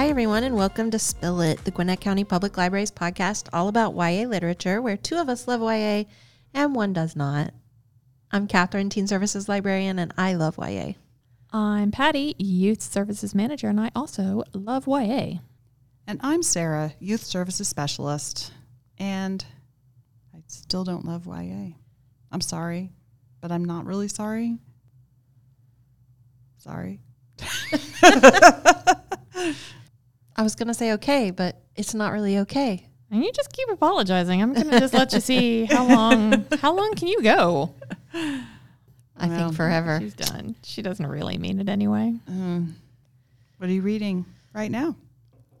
Hi, everyone, and welcome to Spill Lit, the Gwinnett County Public Library's podcast all about YA literature, where two of us love YA and one does not. I'm Katharine, Teen Services Librarian, and I love YA. I'm Patty, Youth Services Manager, and I also love YA. And I'm Sarah, Youth Services Specialist, and I still don't love YA. I'm sorry, but I'm not really sorry. Sorry. I was going to say okay, but it's not really okay. And you just keep apologizing. I'm gonna just let you see how long how long can you go? I Well, think forever. She's done. She doesn't really mean it anyway. Um, what are you reading right now?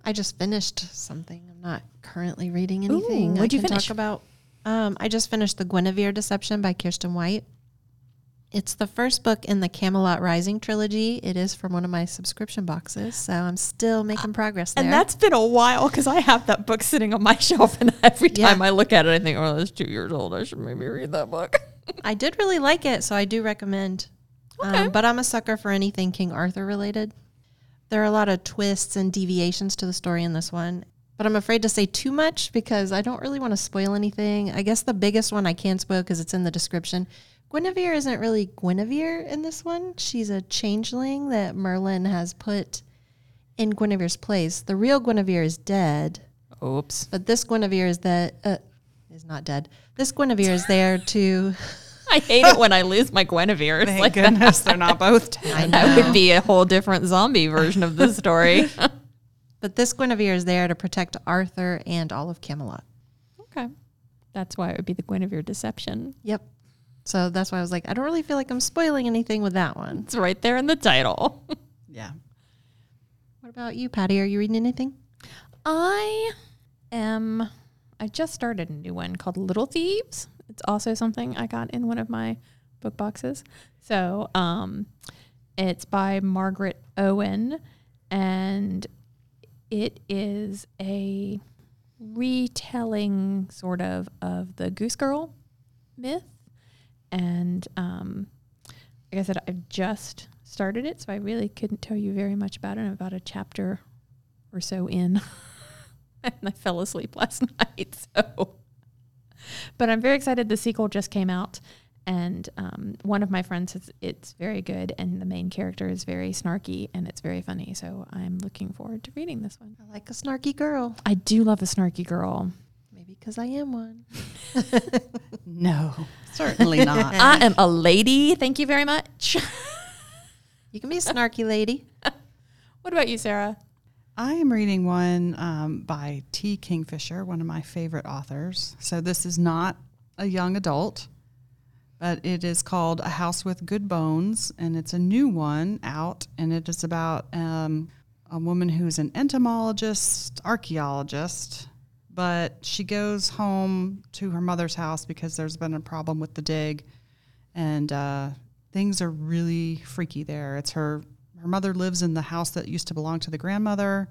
I just finished something. I'm not currently reading anything. what'd I you finish? talk about. Um, I just finished the Guinevere Deception by Kiersten White. It's the first book in the Camelot Rising trilogy. It is from one of my subscription boxes, so I'm still making progress there. And that's been a while because I have that book sitting on my shelf, and every Yeah. time I look at it, I think, "Oh, that's two years old. I should maybe read that book." I did really like it, so I do recommend. Okay. Um, but I'm a sucker for anything King Arthur related. There are a lot of twists and deviations to the story in this one, but I'm afraid to say too much because I don't really want to spoil anything. I guess the biggest one I can spoil because it's in the description. Guinevere isn't really Guinevere in this one. She's a changeling that Merlin has put in Guinevere's place. The real Guinevere is dead. Oops. But this Guinevere is that uh, is not dead. This Guinevere is there to. I hate it when I lose my Guinevere. Thank like goodness they're not both dead. I that would be a whole different zombie version of this story. But this Guinevere is there to protect Arthur and all of Camelot. okay, that's why it would be the Guinevere deception. Yep. So that's why I was like, I don't really feel like I'm spoiling anything with that one. It's right there in the title. Yeah. What about you, Patty? Are you reading anything? I am. I just started a new one called Little Thieves. It's also something I got in one of my book boxes. So, um, it's by Margaret Owen, and it is a retelling, sort of, of the Goose Girl myth. And um, like I said, I've just started it, so I really couldn't tell you very much about it. I'm about a chapter or so in. and I fell asleep last night. So, but I'm very excited. The sequel just came out, and um, one of my friends says it's very good, and the main character is very snarky and it's very funny. So I'm looking forward to reading this one. I like a snarky girl. I do love a snarky girl. Maybe because I am one. No, certainly not. I am a lady. Thank you very much. You can be a snarky lady. what about you, Sarah? I am reading one um, by T. Kingfisher, one of my favorite authors. So this is not a young adult, but it is called A House with Good Bones, and it's a new one out, and it is about um, a woman who's an entomologist, archaeologist, but she goes home to her mother's house because there's been a problem with the dig, and uh, things are really freaky there. It's her her mother lives in the house that used to belong to the grandmother,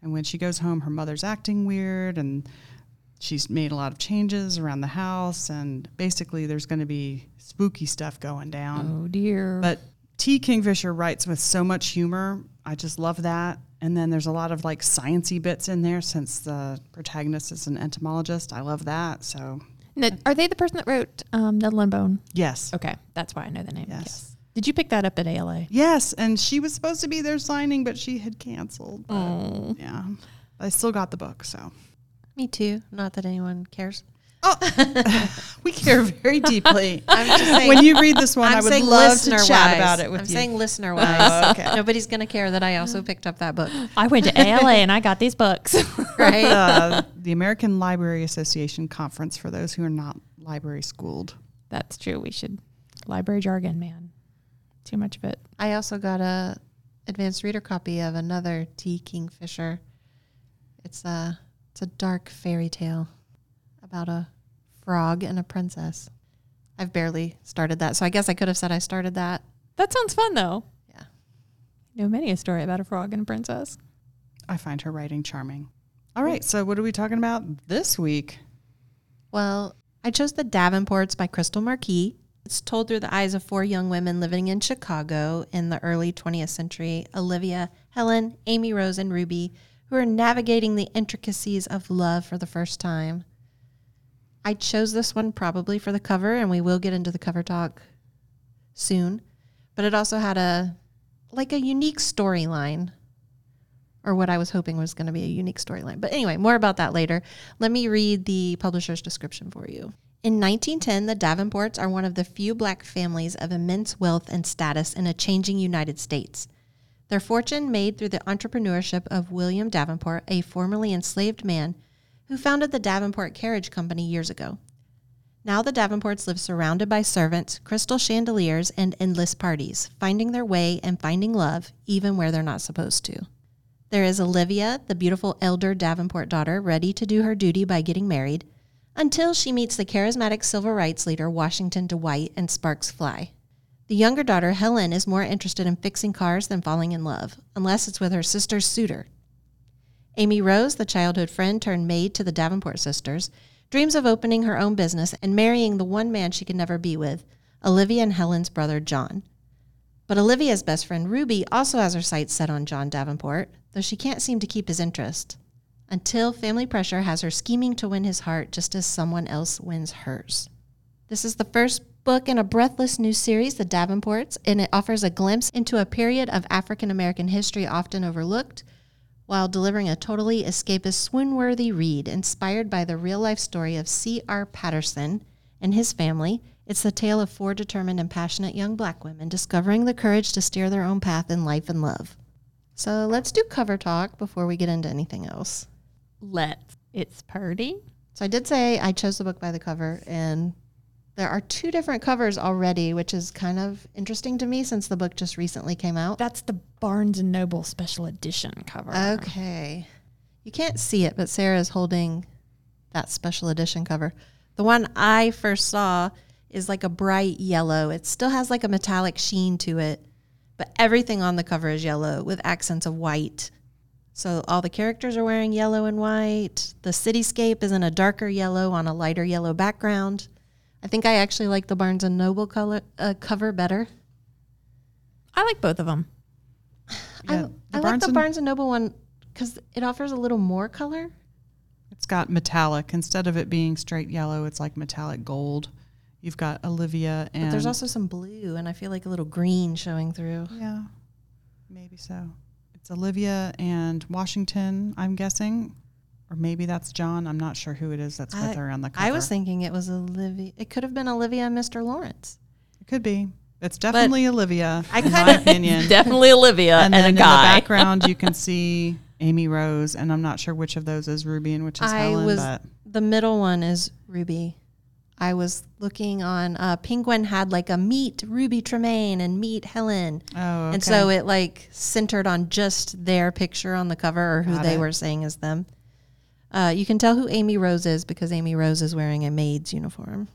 and when she goes home, her mother's acting weird, and she's made a lot of changes around the house, and basically there's going to be spooky stuff going down. Oh dear. But T. Kingfisher writes with so much humor. I just love that. And then there's a lot of like sciency bits in there since the protagonist is an entomologist. I love that. So Now, are they the person that wrote um, Nettle and Bone? yes. Okay, that's why I know the name. Yes. Did you pick that up at ALA? Yes, and she was supposed to be there signing, but she had canceled. But Oh. yeah, I still got the book. So Me too. Not that anyone cares. we care very deeply. I'm just saying. when you read this one, I'm I would love to listener chat wise. about it with you. I'm saying listener wise. Oh, okay. Nobody's gonna care that I also picked up that book, I went to ALA and I got these books. right? uh, the American Library Association conference for those who are not library schooled. That's true. We should library jargon, man. Too much of it. I also got a advanced reader copy of another T. Kingfisher. It's a it's a dark fairy tale about a frog and a princess. I've barely started that, so I guess I could have said I started that. That sounds fun though. Yeah. know many a story about a frog and a princess. I find her writing charming. All right, so what are we talking about this week? Well, I chose The Davenports by Krystal Marquis. It's told through the eyes of four young women living in Chicago in the early 20th century Olivia, Helen, Amy Rose, and Ruby, who are navigating the intricacies of love for the first time. I chose this one probably for the cover, and we will get into the cover talk soon. But it also had a like a unique storyline, or what I was hoping was going to be a unique storyline. But anyway, more about that later. Let me read the publisher's description for you. In 1910, the Davenports are one of the few black families of immense wealth and status in a changing United States. Their fortune made through the entrepreneurship of William Davenport, a formerly enslaved man who founded the Davenport Carriage Company years ago. Now the Davenports live surrounded by servants, crystal chandeliers, and endless parties, finding their way and finding love even where they're not supposed to. There is Olivia, the beautiful elder Davenport daughter, ready to do her duty by getting married, until she meets the charismatic civil rights leader Washington Dwight and sparks fly. The younger daughter, Helen, is more interested in fixing cars than falling in love, unless it's with her sister's suitor. Amy Rose, the childhood friend turned maid to the Davenport sisters, dreams of opening her own business and marrying the one man she could never be with, Olivia and Helen's brother, John. But Olivia's best friend, Ruby, also has her sights set on John Davenport, though she can't seem to keep his interest. Until family pressure has her scheming to win his heart just as someone else wins hers. This is the first book in a breathless new series, The Davenports, and it offers a glimpse into a period of African American history often overlooked while delivering a totally escapist, swoon worthy read inspired by the real life story of C.R. Patterson and his family. It's the tale of four determined and passionate young black women discovering the courage to steer their own path in life and love. So let's do cover talk before we get into anything else. Let's. It's Purdy. So I did say I chose the book by the cover, and there are two different covers already, which is kind of interesting to me since the book just recently came out. That's the Barnes and Noble special edition cover. Okay. You can't see it, but Sarah is holding that special edition cover. The one I first saw is like a bright yellow. It still has like a metallic sheen to it, but everything on the cover is yellow with accents of white. So all the characters are wearing yellow and white. The cityscape is in a darker yellow on a lighter yellow background. I think I actually like the Barnes and Noble color uh, cover better. I like both of them. Yeah, I, I like the Barnes and Noble one because it offers a little more color. It's got metallic instead of it being straight yellow. It's like metallic gold. You've got Olivia and But there's also some blue, and I feel like a little green showing through. yeah, maybe so. It's Olivia and Washington. I'm guessing, or maybe that's John. I'm not sure who it is that's with I- her on the cover. I was thinking it was Olivia. It could have been Olivia and Mr. Lawrence. it could be. It's definitely Olivia, I in my opinion. Definitely Olivia and then in the background, you can see Amy Rose, and I'm not sure which of those is Ruby and which is I Helen. was but the middle one is Ruby. I was looking on uh, Penguin had like a meet Ruby Tremaine and meet Helen, oh, okay. and so it like centered on just their picture on the cover or who Got they it. were saying is them. Uh, you can tell who Amy Rose is because Amy Rose is wearing a maid's uniform.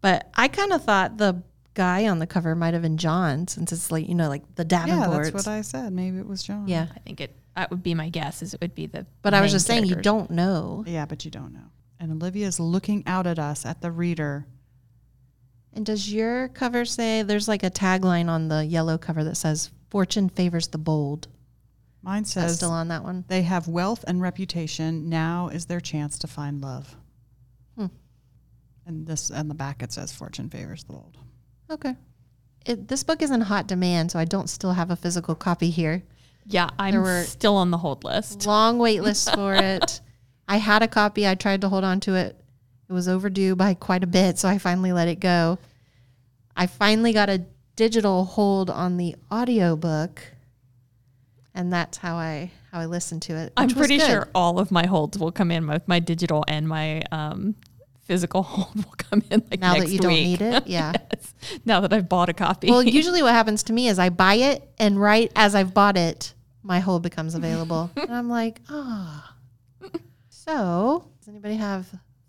But I kind of thought the guy on the cover might have been John, since it's like you know like the yeah, that's what I said. Maybe it was John. yeah, I think it. That would be my guess. Is it would be the. but I was main just saying you don't know. yeah, but you don't know. And Olivia's looking out at us, at the reader. And does your cover say there's like a tagline on the yellow cover that says "Fortune favors the bold"? Mine Is that says still on that one? they have wealth and reputation. Now is their chance to find love. Hmm. And this and the back it says fortune favors the bold. Okay. It, this book is in hot demand, so I don't still have a physical copy here. Yeah, I'm still on the hold list. Long wait list for it. I had a copy. I tried to hold on to it. It was overdue by quite a bit, so I finally let it go. I finally got a digital hold on the audiobook, and that's how I how I listened to it. I'm pretty good. sure all of my holds will come in. Both my digital and my um, physical hold will come in like now next that you don't need it, yeah. Yes. Now that I've bought a copy. Well, usually what happens to me is I buy it, and right as I've bought it, my hold becomes available, and I'm like, ah. So, does anybody have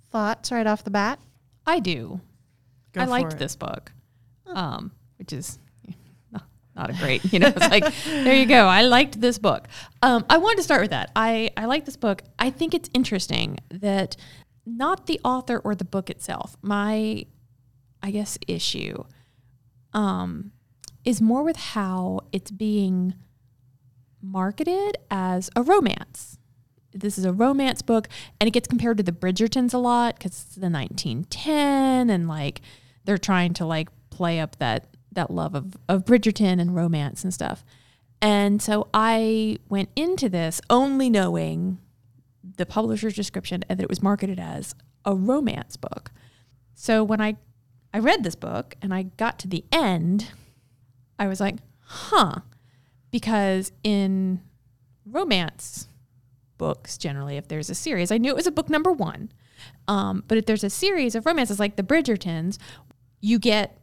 thoughts right off the bat? I do. Go I for liked it. this book, um, which is not, a great, you know, it's like, there you go. I liked this book. Um, I wanted to start with that. I, I like this book. I think it's interesting that not the author or the book itself, my, I guess, issue um, is more with how it's being marketed as a romance. This is a romance book, and it gets compared to the Bridgertons a lot because it's the 1910, and like they're trying to like play up that that love of of Bridgerton and romance and stuff. And so I went into this only knowing the publisher's description and that it was marketed as a romance book. So when I I read this book and I got to the end, I was like, "Huh." Because in romance books generally if there's a series, I knew it was a book number 1. Um, but if there's a series of romances like the Bridgertons, you get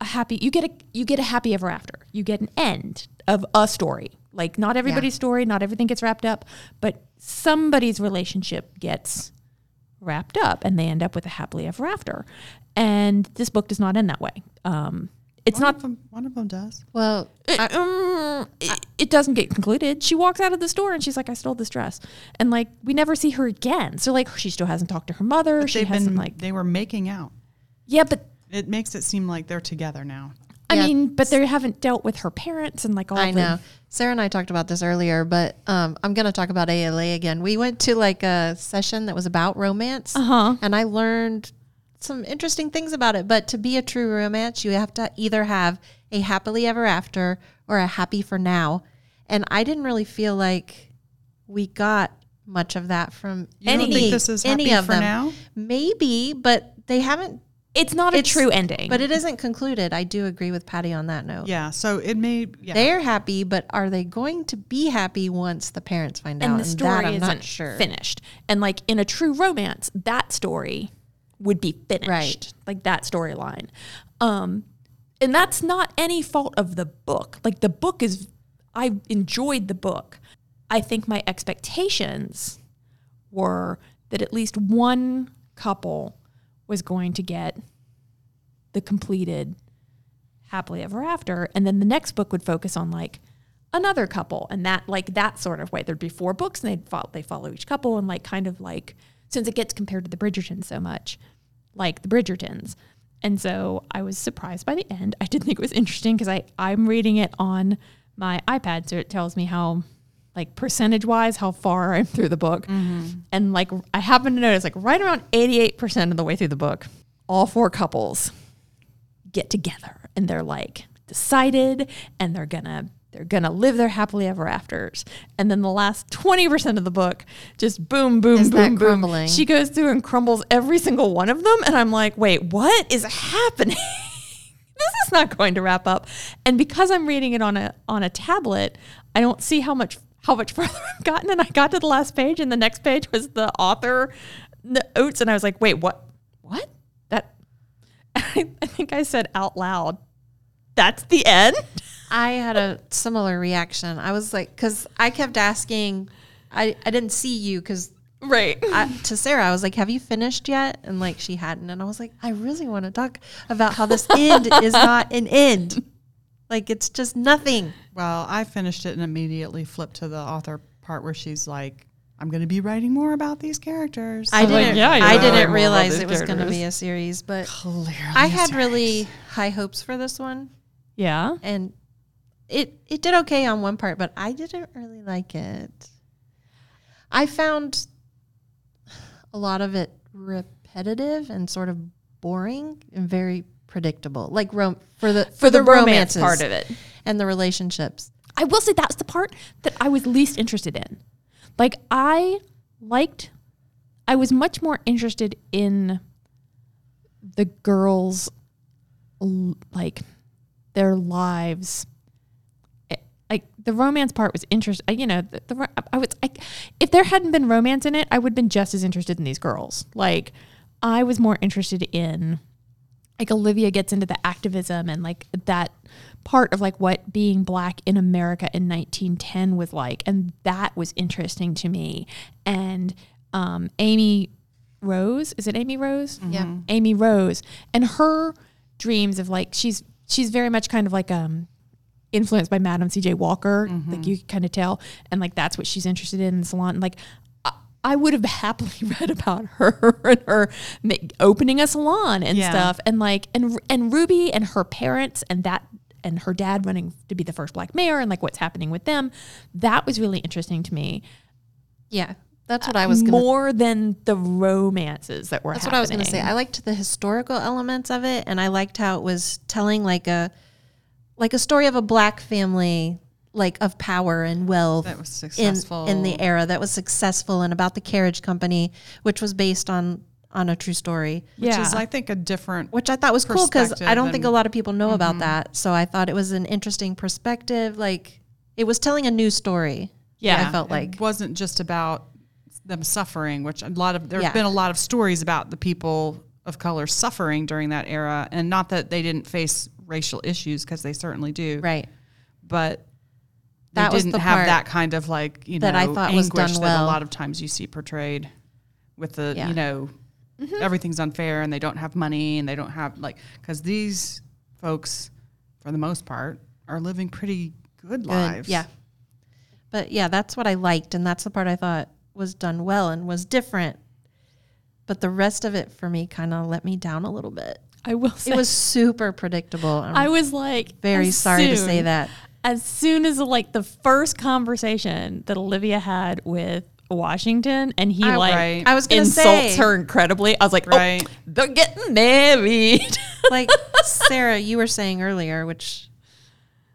a happy you get a you get a happy ever after. You get an end of a story. Like not everybody's story, not everything gets wrapped up, but somebody's relationship gets wrapped up and they end up with a happily ever after. And this book does not end that way. Um, it's one not Of them, one of them does. Well, it, um, it, it doesn't get concluded. She walks out of the store and she's like, "I stole this dress," and like we never see her again. So like she still hasn't talked to her mother. But she hasn't been like they were making out. yeah, but It makes it seem like they're together now. I Yeah. mean, but they haven't dealt with her parents and like all. I the- know. Sarah and I talked about this earlier, but um, I'm going to talk about ALA again. We went to like a session that was about romance, Uh-huh. and I learned some interesting things about it. But to be a true romance, you have to either have a happily ever after or a happy for now. And I didn't really feel like we got much of that from You any don't think this is any happy of for them. now? Maybe, but they haven't. It's not a It's- true ending. But it isn't concluded. I do agree with Patty on that note. Yeah. So it may. Yeah. They're happy, but are they going to be happy once the parents find and out? the story that I'm isn't not sure. finished. And like in a true romance, that story would be finished. Right. Like that storyline. Um and that's not any fault of the book. Like the book is I enjoyed the book. I think my expectations were that at least one couple was going to get the completed happily ever after. And then the next book would focus on like another couple and that like that sort of way. There'd be four books and they'd follow they follow each couple and like kind of like since it gets compared to the bridgertons so much like the bridgertons. And so i was surprised by the end. I did think it was interesting because i i'm reading it on my ipad so it tells me how like percentage wise how far i'm through the book. Mm-hmm. And like i happen to notice like right around 88% of the way through the book all four couples get together and they're like decided and they're gonna they're gonna live their happily ever afters. And then the last 20% of the book just boom boom Is boom boom. crumbling? she goes through and crumbles every single one of them and i'm like wait what is happening? This is not going to wrap up. And because i'm reading it on a on a tablet i don't see how much how much further i've gotten and i got to the last page and the next page was the author notes and i was like wait what what that I, I think I said out loud, that's the end. I had a similar reaction. I was like, because I kept asking, I, I didn't see you because Right. to Sarah, I was like, "Have you finished yet?" And like she hadn't, and I was like, "I really want to talk about how this end is not an end. Like it's just nothing." Well, I finished it and immediately flipped to the author part where she's like, "I'm going to be writing more about these characters." I didn't. yeah, I didn't realize it was going to be a series, but Clearly, I a had series. really high hopes for this one, Yeah. and it it did okay on one part, but I didn't really like it. I found a lot of it repetitive and sort of boring and very predictable, like rom- for the for, the, romances part of it. and the relationships. I will say that's the part that I was least interested in. Like I liked I was much more interested in the girls like their lives Eh, like the romance part was interesting you know the, the i was I, if there hadn't been romance in it i would have been just as interested in these girls like i was more interested in like Olivia gets into the activism and like that part of like what being black in America in 1910 was like and that was interesting to me. And um, Amy Rose is it Amy Rose? Yeah. Amy Rose. And her dreams of like she's she's very much kind of like um influenced by Madam C.J. Walker like you can kind of tell. And like that's what she's interested in in the salon. Like I- would have happily read about her and her opening a salon and Yeah. stuff, and like and and Ruby and her parents and that and her dad running to be the first black mayor and like what's happening with them. That was really interesting to me. Yeah, that's what I uh, was gonna. more than the romances that were That's what I was gonna say. I liked the historical elements of it, and I liked how it was telling like a like a story of a black family, like of power and wealth That was in successful. in the era that was successful, and about the carriage company, which was based on on a true story. which yeah. is, I think, a different. which I thought was cool because I don't think a lot of people know about mm-hmm. that. So I thought it was an interesting perspective. Like it was telling a new story. Yeah. I felt like it like wasn't just about them suffering, which a lot of there's Yeah. been a lot of stories about the people of color suffering during that era, and not that they didn't face racial issues because they certainly do, right. but That was didn't the have part that kind of like you know that I thought was anguish done that well. a lot of times you see portrayed with the Yeah. you know Mm-hmm. everything's unfair and they don't have money and they don't have like because these folks for the most part are living pretty good, Good. lives. Yeah. But yeah, that's what I liked, and that's the part I thought was done well and was different. But the rest of it for me kind of let me down a little bit. I will say It was super predictable. I'm I was like very as sorry to say that. As soon as like the first conversation that Olivia had with Washington and he I- like Right. I was gonna insults say- her incredibly. I was like, oh, Right. oh, they're getting married. like Sarah, you were saying earlier, which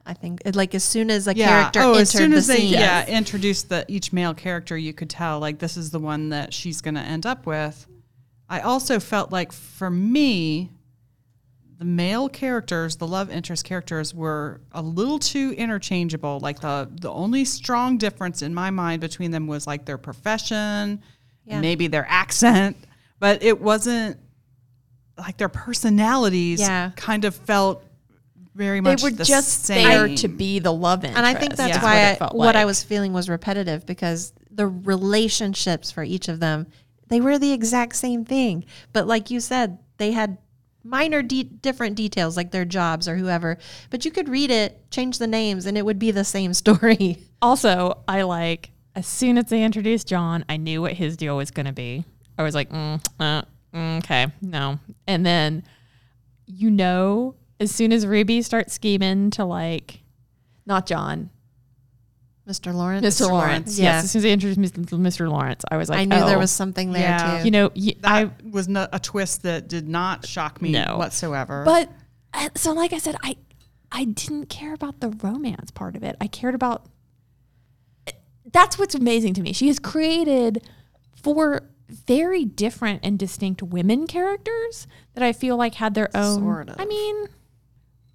I think it, like as soon as a yeah. character oh, entered as soon the as they scene, yeah introduced the each male character, you could tell like this is the one that she's going to end up with. I also felt like for me, the male characters, the love interest characters, were a little too interchangeable. Like the the only strong difference in my mind between them was like their profession, Yeah. maybe their accent, but it wasn't like their personalities. Yeah. kind of felt very much they much were the just same. there to be the love interest. and I think that's is why what, I, it felt what I was feeling was repetitive because the relationships for each of them they were the exact same thing, but like you said, they had minor de- different details like their jobs or whoever. But you could read it, change the names, and it would be the same story. Also, I like as soon as they introduced John, I knew what his deal was going to be. I was like, mm, uh, mm, okay, no. And then, you know, as soon as Ruby starts scheming to like, not John, Mr. Lawrence. Mr. Lawrence. Yeah. Yes, as soon as they introduced Mr. Mr. Lawrence, I was like, I knew there oh. was something there Yeah. too. You know, y- That I was not a twist that did not shock me No. whatsoever. But uh, so, like I said, I I didn't care about the romance part of it. I cared about. That's what's amazing to me. She has created four very different and distinct women characters that I feel like had their own. Sort of. I mean,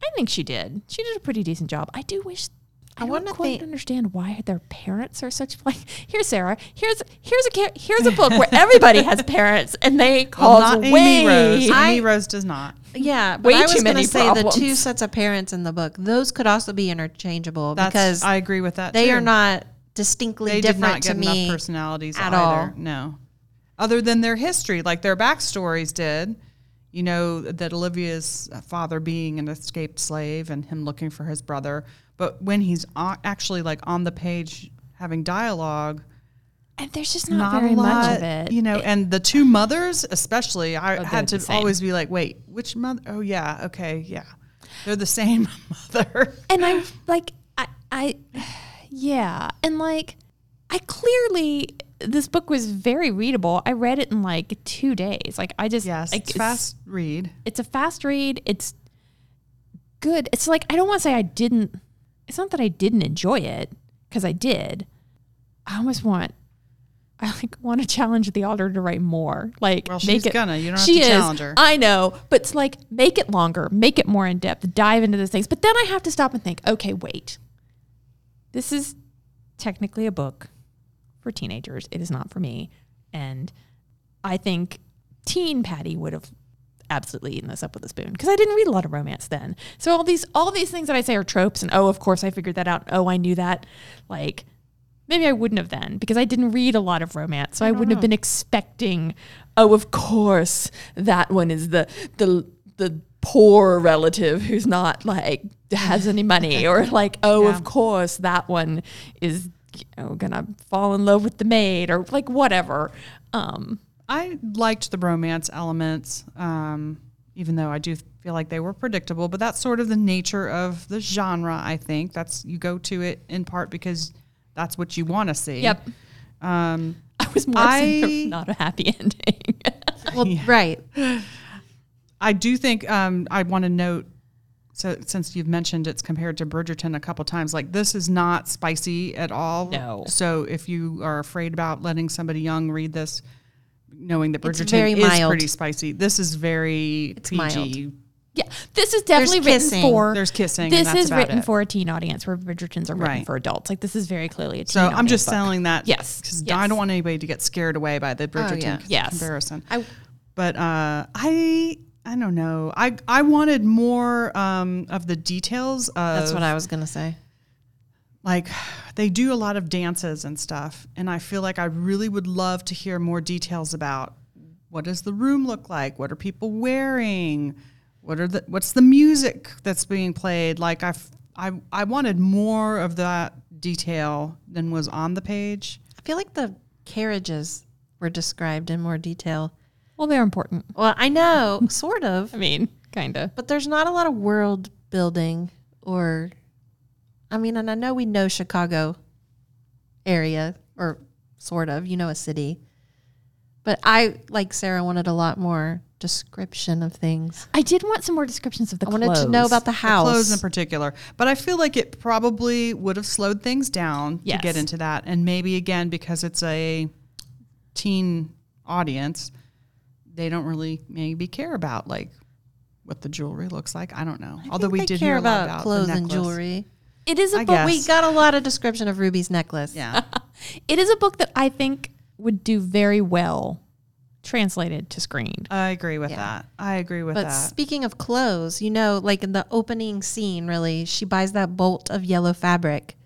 I think she did. She did a pretty decent job. I do wish. I, I don't wanna quite think- understand why their parents are such like. Here's Sarah. Here's here's a here's a book where everybody has parents and they well, cause not Amy way. Rose. I- Amy Rose does not. Yeah, but Way I was going to many say the two sets of parents in the book; those could also be interchangeable That's, because I agree with that. they too. are not distinctly They did different not to get me. enough personalities at either. all. No, other than their history, like their backstories did. You know that Olivia's father being an escaped slave and him looking for his brother. But when he's actually like on the page having dialogue, And there's just not, not very a lot, much of it. You know, and the two mothers, especially, I Oh, had to always be like, wait, which mother? Oh, yeah, okay, yeah. They're the same mother. and I'm like I I yeah, and like I clearly this book was very readable. I read it in like two days. Like I just Yes, like, it's fast read. It's a fast read. It's good. It's like I don't want to say I didn't. It's not that I didn't enjoy it because I did. I almost want. I like want to challenge the author to write more. Like Well, make she's it, gonna. You don't have she to is. challenge her. I know, but it's like make it longer, make it more in depth, dive into those things. But then I have to stop and think. Okay, wait. This is technically a book for teenagers. It is not for me, and I think teen Patty would have absolutely eaten this up with a spoon because I didn't read a lot of romance then. So all these all these things that I say are tropes, and oh, of course I figured that out. Oh, I knew that. Like maybe I wouldn't have then because I didn't read a lot of romance, so I, wouldn't have been expecting. Oh, of course that one is the the the poor relative who's not like has any money or like oh Yeah. of course that one is you know gonna fall in love with the maid or like whatever um I liked the romance elements, um, even though I do feel like they were predictable, but that's sort of the nature of the genre. I think that's you go to it in part because that's what you want to see. Yep. Um, I was more I- I, not a happy ending. Well, right. I do think um, I want to note. So since you've mentioned it's compared to Bridgerton a couple times, like this is not spicy at all. No. So if you are afraid about letting somebody young read this, knowing that It's Bridgerton very is mild. pretty spicy, this is very It's PG. mild. yeah, this is definitely written kissing. for. There's kissing. and this that's is about written it. for a teen audience, where Bridgertons are written Right. for adults. Like this is very clearly a teen. So I'm just book. telling that. Yes. Because Yes. I don't want anybody to get scared away by the Bridgerton yeah. Yes. comparison. I but uh, I I don't know. I I wanted more um, of the details. Of, that's what I was gonna say. Like they do a lot of dances and stuff and i feel like i really would love to hear more details about what does the room look like what are people wearing what are the what's the music that's being played like i i i wanted more of that detail than was on the page I feel like the carriages were described in more detail. Well, they're important. Well, I know, sort of, I mean, kind of. but there's not a lot of world building or, I mean, and I know we know Chicago area or sort of, you know, a city, but I like Sarah wanted a lot more description of things. I did want some more descriptions of the I wanted to know clothes. about the The house. clothes in particular but i feel like it probably would have slowed things down to get into that and maybe again because it's a teen audience they don't really maybe care about like what the jewelry looks like i don't know I although think we they did care hear a lot about, about the clothes and jewelry. It is a I book. guess. We got a lot of description of Ruby's necklace. yeah It is a book that I think would do very well translated to screen. i agree with Yeah. that i agree with But that speaking of clothes, you know, like in the opening scene, really, she buys that bolt of yellow fabric,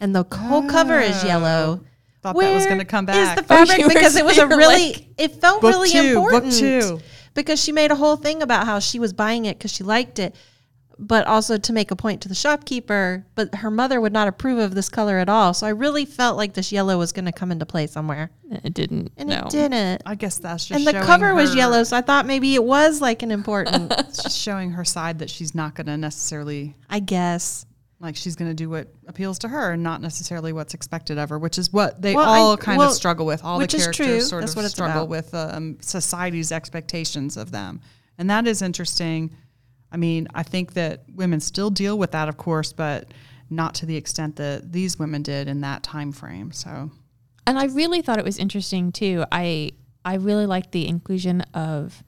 and the whole cover is oh. yellow. thought that was going to come back. is the oh, fabric? you were- because it was a really, like- it felt Book really two, book important. two. Because she made a whole thing about how she was buying it because she liked it, but also to make a point to the shopkeeper. But her mother would not approve of this color at all. So I really felt like this yellow was going to come into play somewhere, It didn't. and no. it didn't. i guess that's just And the showing cover was yellow, so I thought maybe it was like an important. it's just showing her side that she's not going to necessarily I guess. like she's going to do what appeals to her and not necessarily what's expected of her, which is what they Well, I- all kind well, of struggle with. All the which is characters true. sort That's of what struggle about. with um, society's expectations of them, and that is interesting. I mean, I think that women still deal with that, of course, but not to the extent that these women did in that time frame. So, And I really thought it was interesting too. I I really liked the inclusion of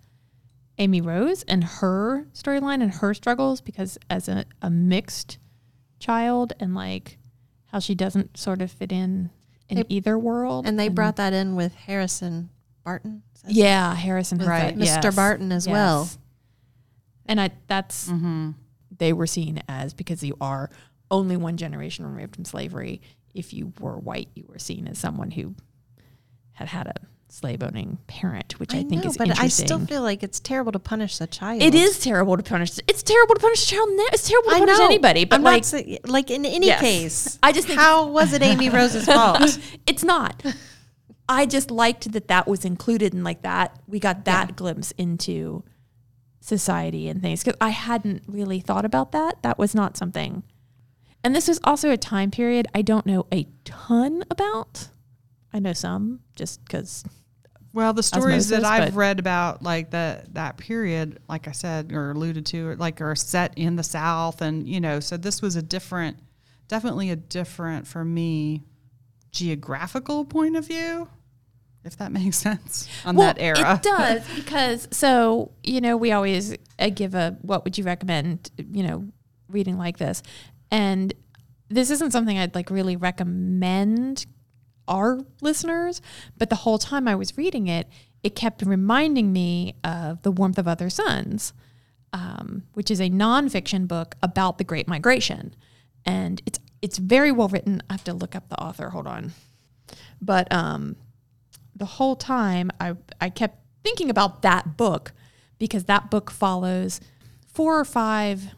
Amy Rose and her storyline and her struggles because as a, a mixed child and like how she doesn't sort of fit in in They- either world. And they brought that in with Harrison Barton. Yeah Harrison with Right Mr. Barton as well. And I that's mm-hmm. they were seen as because you are only one generation removed from slavery. If you were white, you were seen as someone who had had a slave owning parent, which I, think know, is but. I still feel like it's terrible to punish a child. It is terrible to punish. It's terrible to punish a child. Now. It's terrible to I punish know. anybody. But I'm like, say, like in any Yes. case. I just think how was it Amy Rose's fault? it's not. I just liked that that was included and like that we got that glimpse into society and things because I hadn't really thought about that. That was not something. And this was also a time period I don't know a ton about. I know some just because Well, the stories that I've read about like that that period, like I said or alluded to, like are set in the South, and you know, so this was a different, definitely a different for me, geographical point of view, if that makes sense on that era. It does because so you know we always uh, give a what would you recommend you know reading like this, and this isn't something I'd like really recommend our listeners, but the whole time I was reading it, it kept reminding me of the warmth of other suns, um, which is a nonfiction book about the Great Migration, and it's it's very well written. I have to look up the author. Hold on, but um, the whole time I I kept thinking about that book because that book follows four or five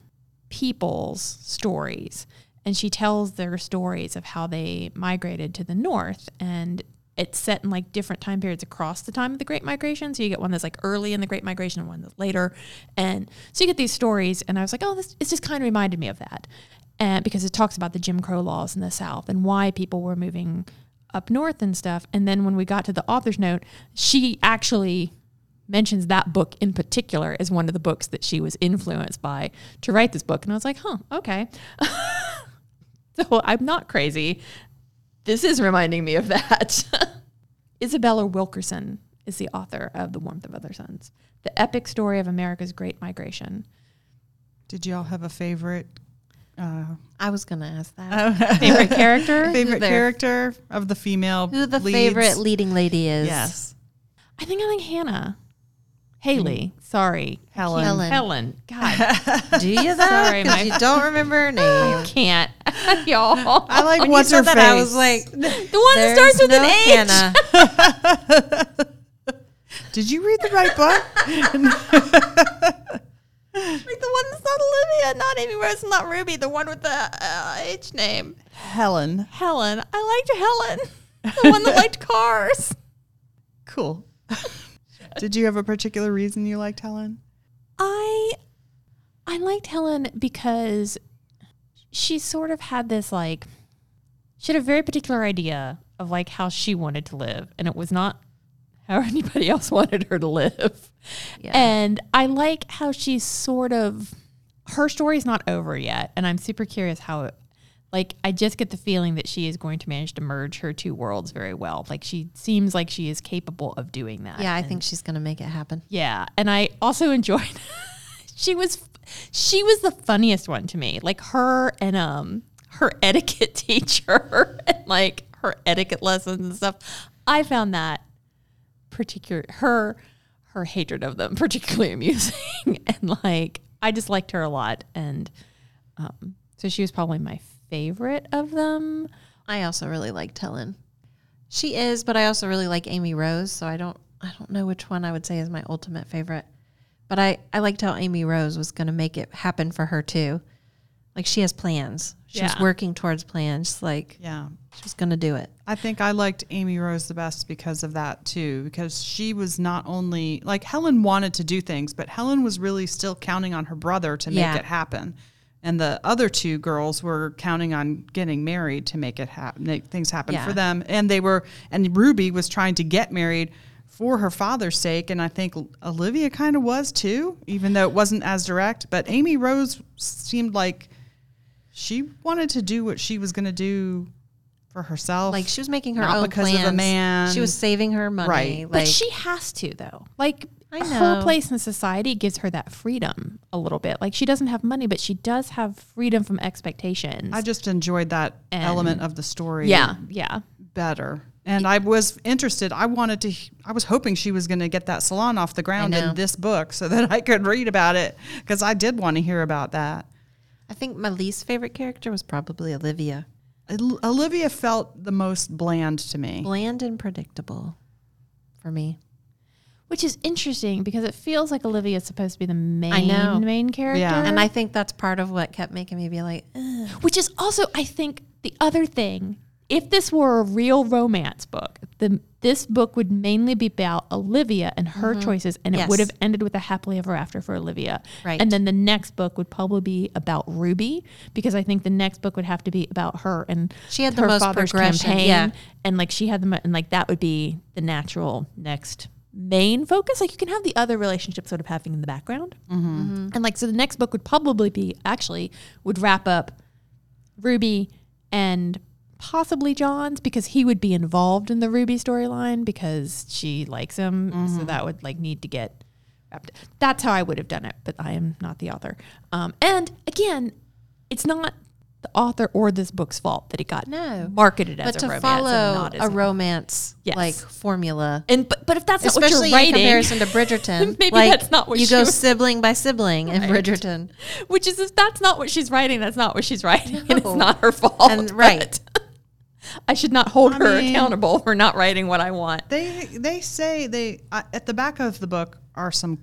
people's stories and she tells their stories of how they migrated to the north and it's set in like different time periods across the time of the Great Migration. So you get one that's like early in the Great Migration and one that's later. And so you get these stories. And I was like, oh, this it just kind of reminded me of that. And because it talks about the Jim Crow laws in the South and why people were moving up north and stuff. And then when we got to the author's note, she actually mentions that book in particular as one of the books that she was influenced by to write this book. And I was like, huh, okay. so I'm not crazy. This is reminding me of that. Isabella Wilkerson is the author of The Warmth of Other Suns, the epic story of America's Great Migration. Did y'all have a favorite uh, I was going to ask that. Favorite character? favorite there? character of the female? Who the leads? favorite leading lady is? Yes, I think I like Hannah. Haley. Sorry. Helen. Helen. Helen. God, Do you though? Sorry, 'Cause my- you don't remember her name. can't. Y'all. I like When what's her face. that, I was like, the one that starts with no an H. Hannah. Did you read the right book? Like the one that's not Olivia, not Amy Rose, not Ruby, the one with the uh, H name. Helen. Helen. I liked Helen. The one that liked cars. Cool. Did you have a particular reason you liked Helen? I I liked Helen because she sort of had this like she had a very particular idea of like how she wanted to live and it was not how anybody else wanted her to live. Yeah. And I like how she's sort of her story's not over yet and I'm super curious how it like I just get the feeling that she is going to manage to merge her two worlds very well. Like she seems like she is capable of doing that. Yeah, I And- think she's going to make it happen. yeah, and I also enjoyed. she was, she was the funniest one to me. Like her and um her etiquette teacher and like her etiquette lessons and stuff. I found that particular her her hatred of them particularly amusing and like I just liked her a lot and um so she was probably my favorite of them. I also really liked Helen. She is, but I also really like Amy Rose, so I don't I don't know which one I would say is my ultimate favorite. But I I liked how Amy Rose was going to make it happen for her too. Like she has plans. She's Yeah. working towards plans like Yeah. She was going to do it. I think I liked Amy Rose the best because of that too, because she was not only like Helen wanted to do things, but Helen was really still counting on her brother to make Yeah. it happen. And the other two girls were counting on getting married to make it happen, make things happen Yeah. for them. And they were, and Ruby was trying to get married for her father's sake. And I think Olivia kind of was too, even though it wasn't as direct. But Amy Rose seemed like she wanted to do what she was going to do for herself. Like she was making her Not own because of a plans. man. She was saving her money. Right. Like But she has to though. Like I her place in society gives her that freedom a little bit. Like she doesn't have money, but she does have freedom from expectations. I just enjoyed that And- element of the story. yeah, yeah. better. And I was interested. I wanted to. I was hoping she was going to get that salon off the ground in this book, so that I could read about it because I did want to hear about that. I think my least favorite character was probably Olivia. Ol- Olivia felt the most bland to me. Bland and predictable for me. Which is interesting because it feels like Olivia is supposed to be the main I know. main character. Yeah. And I think that's part of what kept making me be like, "Ugh." Which is also, I think, the other thing. If this were a real romance book, the this book would mainly be about Olivia and her mm-hmm. choices, and it would have ended with a happily ever after for Olivia. Right. And then the next book would probably be about Ruby, because I think the next book would have to be about her and She had the most father's progression, campaign, yeah. and like she had the and like that would be the natural next main focus. Like you can have the other relationships sort of happening in the background. Mm-hmm. Mm-hmm. And like, so the next book would probably be actually would wrap up Ruby and possibly John's because he would be involved in the Ruby storyline because she likes him. So that would like need to get wrapped. That's how I would have done it, but I am not the author. Um, and again, it's not the author or this book's fault that it got No. marketed as but a to romance and follow not as a romance Yes. like formula, and but, but if that's not especially what you're writing, comparison to Bridgerton, Maybe like, that's not what you go sibling by sibling in Bridgerton. which is if that's not what she's writing, that's not what she's writing, and it's not her fault. And- right. I should not hold I her mean- accountable for not writing what I want. They they say they uh, at the back of the book are some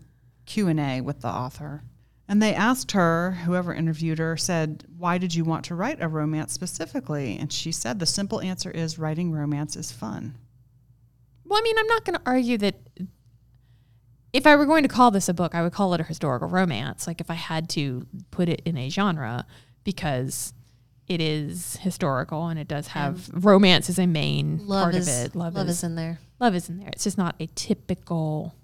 Q and A with the author, and they asked her, whoever interviewed her, said, "Why did you want to write a romance specifically?" And she said, "The simple answer is writing romance is fun." Well, I mean, I'm not going to argue that if I were going to call this a book, I would call it a historical romance. Like if I had to put it in a genre, because it is historical and it does have romance as a main Love part is of it. love, is in there. love is in there. It's just not a typical.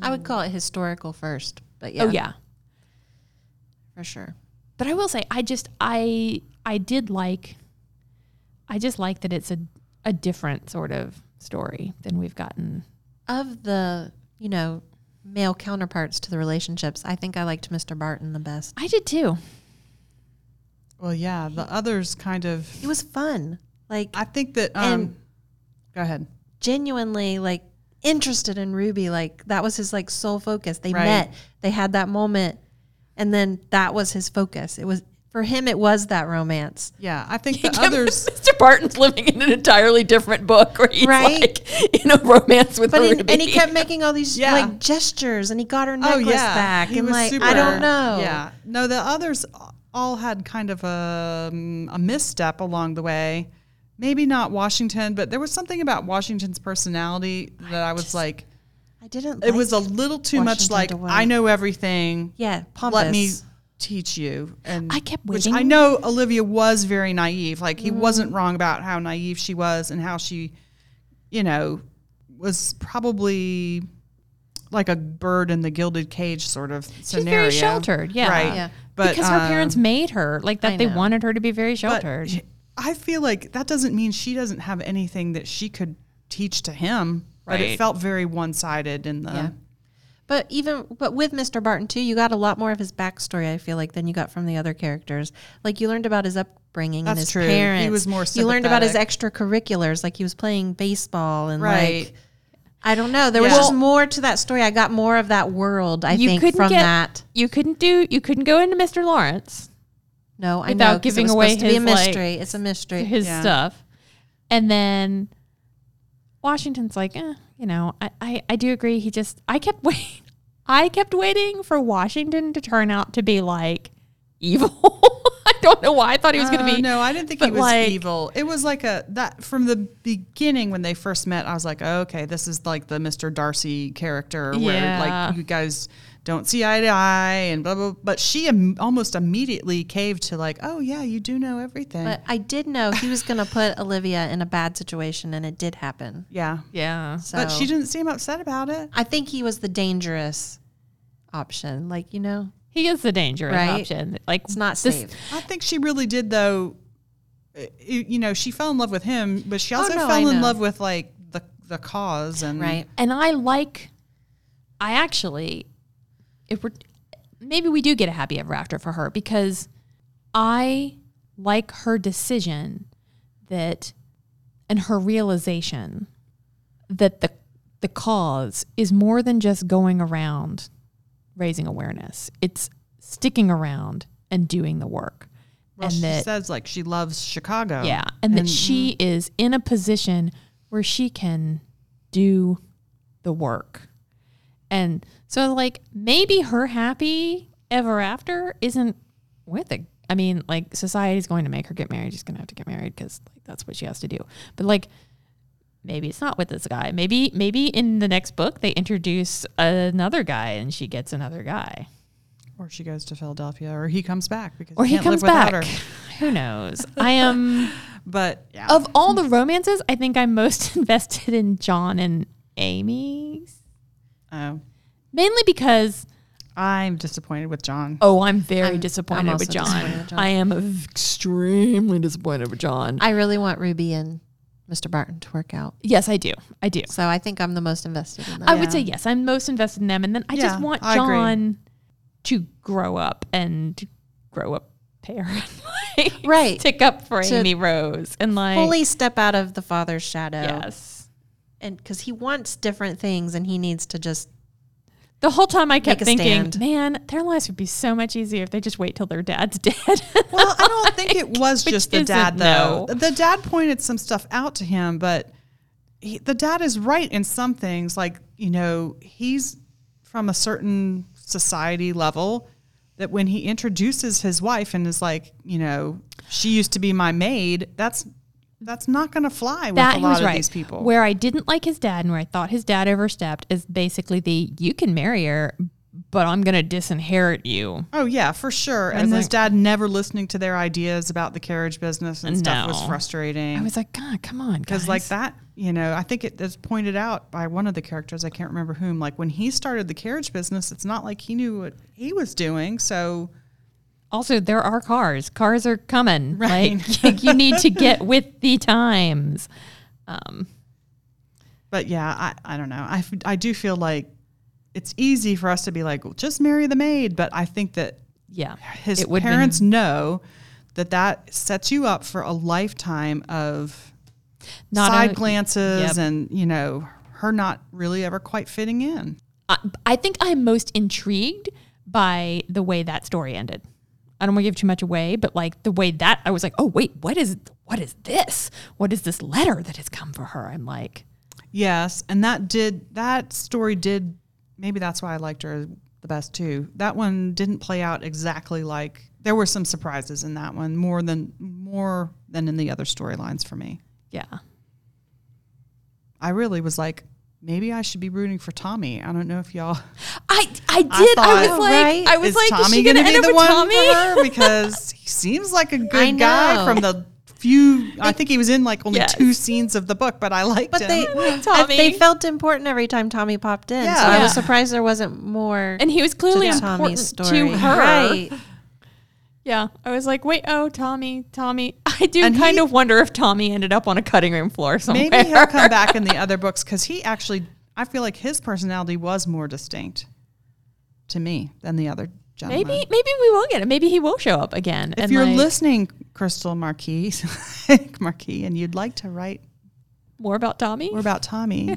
I would call it historical first, but oh, yeah, Oh yeah, for sure. but I will say, I just I I did like. I just like that it's a a different sort of story than we've gotten. Of the you know male counterparts to the relationships, I think I liked Mr. Barton the best. I did too. Well, yeah, the others kind of. It was fun, like I think that. Um, go ahead. genuinely like interested in Ruby. Like that was his like sole focus. They Right. met, they had that moment, and then that was his focus. It was for him. It was that romance. Yeah, I think the others. Mr. Barton's living in an entirely different book where he's Right? like in a romance with But Ruby. and he kept making all these Yeah. like gestures, and he got her Oh necklace yeah, back, He and was like super- I don't know. Yeah, no, the others all had kind of a, um, a misstep along the way. Maybe not Washington, but there was something about Washington's personality that I, was like, I didn't. it like- was a little too much like? I know everything. yeah pompous. Let me teach you. And I kept waiting. which. I know Olivia was very naive. Like he Mm. wasn't wrong about how naive she was and how she, you know, was probably like a bird in the gilded cage sort of She's scenario. She's very sheltered, yeah. Right. Yeah. But because her um, parents made her like that. I They know. wanted her to be very but sheltered. I feel like that doesn't mean she doesn't have anything that she could teach to him. But it felt very one sided in the Yeah. But even but with Mr. Barton too, you got a lot more of his backstory. I feel like than you got from the other characters. Like you learned about his upbringing and his true. He parents. was more You learned about his extracurriculars, like he was playing baseball and Right. like I don't know. There was Yeah. just more to that story. I got more of that world. I You think couldn't from get- that. you couldn't do. You couldn't go into Mr. Lawrence No, I without know giving away be a his, like, mystery. it's a mystery. his Yeah. stuff, and then Washington's like, eh, you know, I, I I do agree. He just I kept waiting. I kept waiting for Washington to turn out to be like evil. I don't know why I thought he was going to Uh, be. no, I didn't think he was like- evil. It was like a that from the beginning when they first met. I was like, oh, okay, this is like the Mr. Darcy character where Yeah. like you guys don't see eye to eye and blah blah. But she Im- almost immediately caved to like, oh yeah, you do know everything. But I did know he was going to put Olivia in a bad situation, and it did happen. yeah, Yeah. So but she didn't seem upset about it. I think he was the dangerous option. Like you know, He is the dangerous Right? option. Like it's not this- safe. I think she really did though. Uh, You you know, she fell in love with him, but she Oh, also no, fell I in know. love with like the the cause and Right. And I like, I actually, if we're, maybe we do get a happy ever after for her because I like her decision that, and her realization that the, the cause is more than just going around raising awareness. It's sticking around and doing the work. Well, and she that, says like she loves Chicago. yeah, and, that she mm. is in a position where she can do the work. And so like maybe her happy ever after isn't with it. I mean, like society's going to make her get married. She's going to have to get married cuz like that's what she has to do. But like maybe it's not with this guy. Maybe maybe in the next book they introduce another guy and she gets another guy. Or she goes to Philadelphia, or he comes back because Or he can't live comes back. without her. Who knows? I am But yeah, of all the romances, I think I'm most invested in John and Amy's. oh, Mainly because I'm disappointed with John. oh, I'm very I'm- disappointed, I'm with John. disappointed with John. I am extremely disappointed with John. I really want Ruby and Mr. Barton to work out. yes, I do. I do. So I think I'm the most invested in that. I would Yeah. say yes. I'm most invested in them, and then I Yeah, just want I agree. John to grow up and grow up pair, like, Right. Stick up for To Amy Rose and like Fully step out of the father's shadow. yes. And because he wants different things and he needs to just, The whole time I kept thinking, stand. man, their lives would be so much easier if they just wait till their dad's dead. Well, I don't think it was just the dad though. no. The dad pointed some stuff out to him, but he, the dad is right in some things. Like you know, he's from a certain society level that when he introduces his wife and is like, you know, she used to be my maid. That's that's not going to fly with that a lot of right. these people. Where I didn't like his dad and where I thought his dad overstepped is basically the you can marry her, but I'm gonna disinherit you. oh yeah, for sure. And his like- dad never listening to their ideas about the carriage business and stuff was frustrating. I was like, God, come on, because like that you know i think it is pointed out by one of the characters i can't remember whom like when he started the carriage business it's not like he knew what he was doing so Also, there are cars. Cars are coming. Right. Like you need to get with the times. Um, but yeah i, I don't know I, I do feel like it's easy for us to be like well, just marry the maid but i think that yeah, his parents been- know that that sets you up for a lifetime of Not side a- glances Yep. and you know her not really ever quite fitting in I, I think I'm most intrigued by the way that story ended. I don't want to give too much away, but like the way that I was like, oh wait, what is what is this? What is this letter that has come for her? I'm like, Yes, and that did that story did maybe that's why I liked her the best too. That one didn't play out exactly like there were some surprises in that one more than more than in the other storylines for me. yeah, I really was like maybe I should be rooting for Tommy. I don't know if y'all I I did. I, thought- was like, Right? I was is like, Tommy is she gonna, gonna, be end up the one Tommy? for her because he seems like a good guy from the few I think he was in like only Yes. two scenes of the book, but I liked But him. they Tommy. they felt important every time Tommy popped in. So Yeah. I was surprised there wasn't more and he was clearly to important Tommy's story. to her. Right. Yeah, I was like, wait, oh, Tommy, Tommy. I do And kind he- of wonder if Tommy ended up on a cutting room floor somewhere. Maybe he'll come back in the other books because he actually, I feel like his personality was more distinct to me than the other gentlemen. Maybe, maybe we will get it. Maybe he will show up again. If and you're like, listening, Krystal Marquis, Marquis, and you'd like to write more about Tommy, more about Tommy,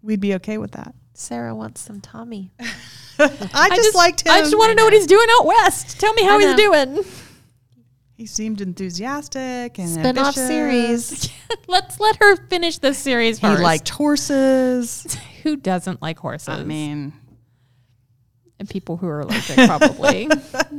we'd be okay with that. Sarah wants some Tommy. I just, liked him. I just want to know what he's doing out west. Tell me how he's doing. he seemed enthusiastic and Spin-off ambitious. series. Let's let her finish this series He first. liked horses. who doesn't like horses? I mean, and people who are allergic, probably.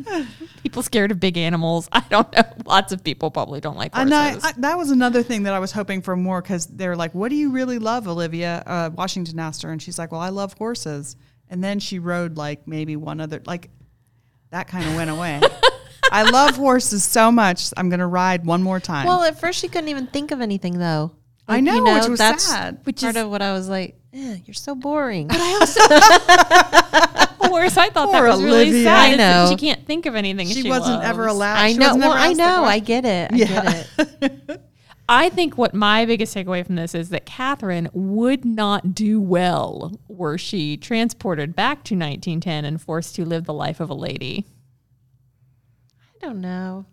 people scared of big animals. I don't know. Lots of people probably don't like horses. And I, I, that was another thing that I was hoping for more because they're like, "What do you really love, Olivia?" Uh, Washington asked her, and she's like, "Well, I love horses." And then she rode like maybe one other, like that kind of went away. I love horses so much. I'm gonna ride one more time. Well, at first she couldn't even think of anything though. I Like, know, which was that's sad. Which part of what I was like, eh, you're so boring. horse. I thought that Poor was really Olivia. sad. I know. She can't think of anything. she, she wasn't ever allowed. I know. wasn't Well, I know. I get it. I Yeah. get it. I think what my biggest takeaway from this is that Katharine would not do well were she transported back to 1910 and forced to live the life of a lady. I don't know.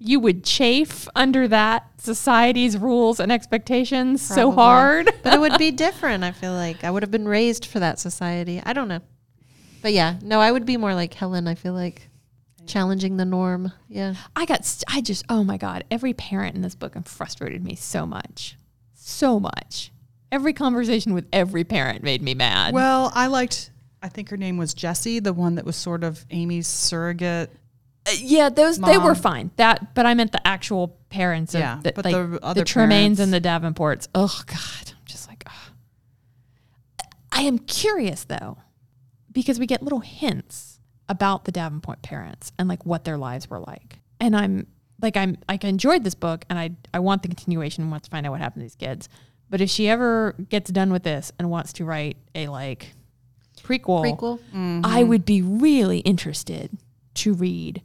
You would chafe under that society's rules and expectations so hard. But it would be different. I feel like I would have been raised for that society. I don't know. But yeah, no, I would be more like Helen. I feel like challenging the norm. Yeah. I got, st- I just, oh my God, every parent in this book frustrated me so much. So much. Every conversation with every parent made me mad. Well, I liked. I think her name was Jessie, the one that was sort of Amy's surrogate. Uh, yeah, those they were fine. That, but I meant the actual parents of Yeah, the, but like, the the, other Tremaines parents- and the Davenports. Oh God, I'm just like, ugh. I am curious though, because we get little hints about the Davenport parents and like what their lives were like, and I'm like, I'm like, I enjoyed this book, and I I want the continuation and want to find out what happened to these kids. But if she ever gets done with this and wants to write a like prequel, Prequel. Mm-hmm. I would be really interested to read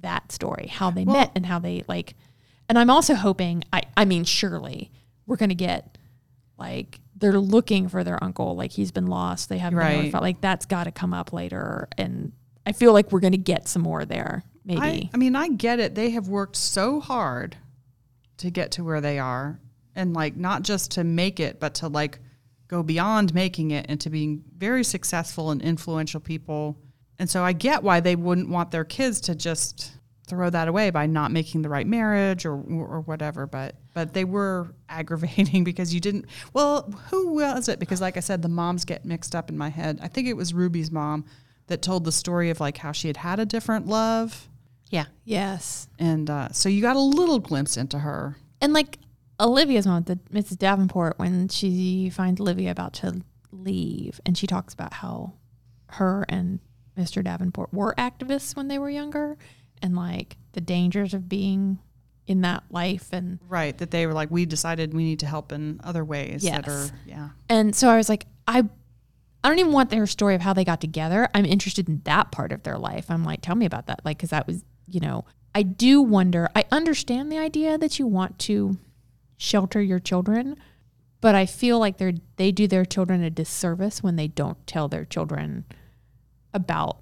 that story, how they met and how they like. And I'm also hoping, I, I mean, surely we're going to get like they're looking for their uncle, like he's been lost. They haven't been Right. like that's got to come up later. And I feel like we're going to get some more there, maybe. I, I mean, I get it. They have worked so hard to get to where they are, and like not just to make it, but to like go beyond making it and to being very successful and influential people. And so I get why they wouldn't want their kids to just throw that away by not making the right marriage or or whatever. But but they were aggravating because you didn't. Well, who was it? Because like I said, the moms get mixed up in my head. I think it was Ruby's mom that told the story of like how she had had a different love Yeah. yes. and uh, so you got a little glimpse into her. and like Olivia's mom, the Mrs. Davenport, when she finds Olivia about to leave, and she talks about how her and Mr. Davenport were activists when they were younger, and like the dangers of being in that life, and Right. That they were like, we decided we need to help in other ways that are, Yes. yeah. and so I was like, I. I don't even want their story of how they got together. I'm interested in that part of their life. I'm like, tell me about that. Like, because that was, you know, I do wonder. I understand the idea that you want to shelter your children, but I feel like they're they do their children a disservice when they don't tell their children about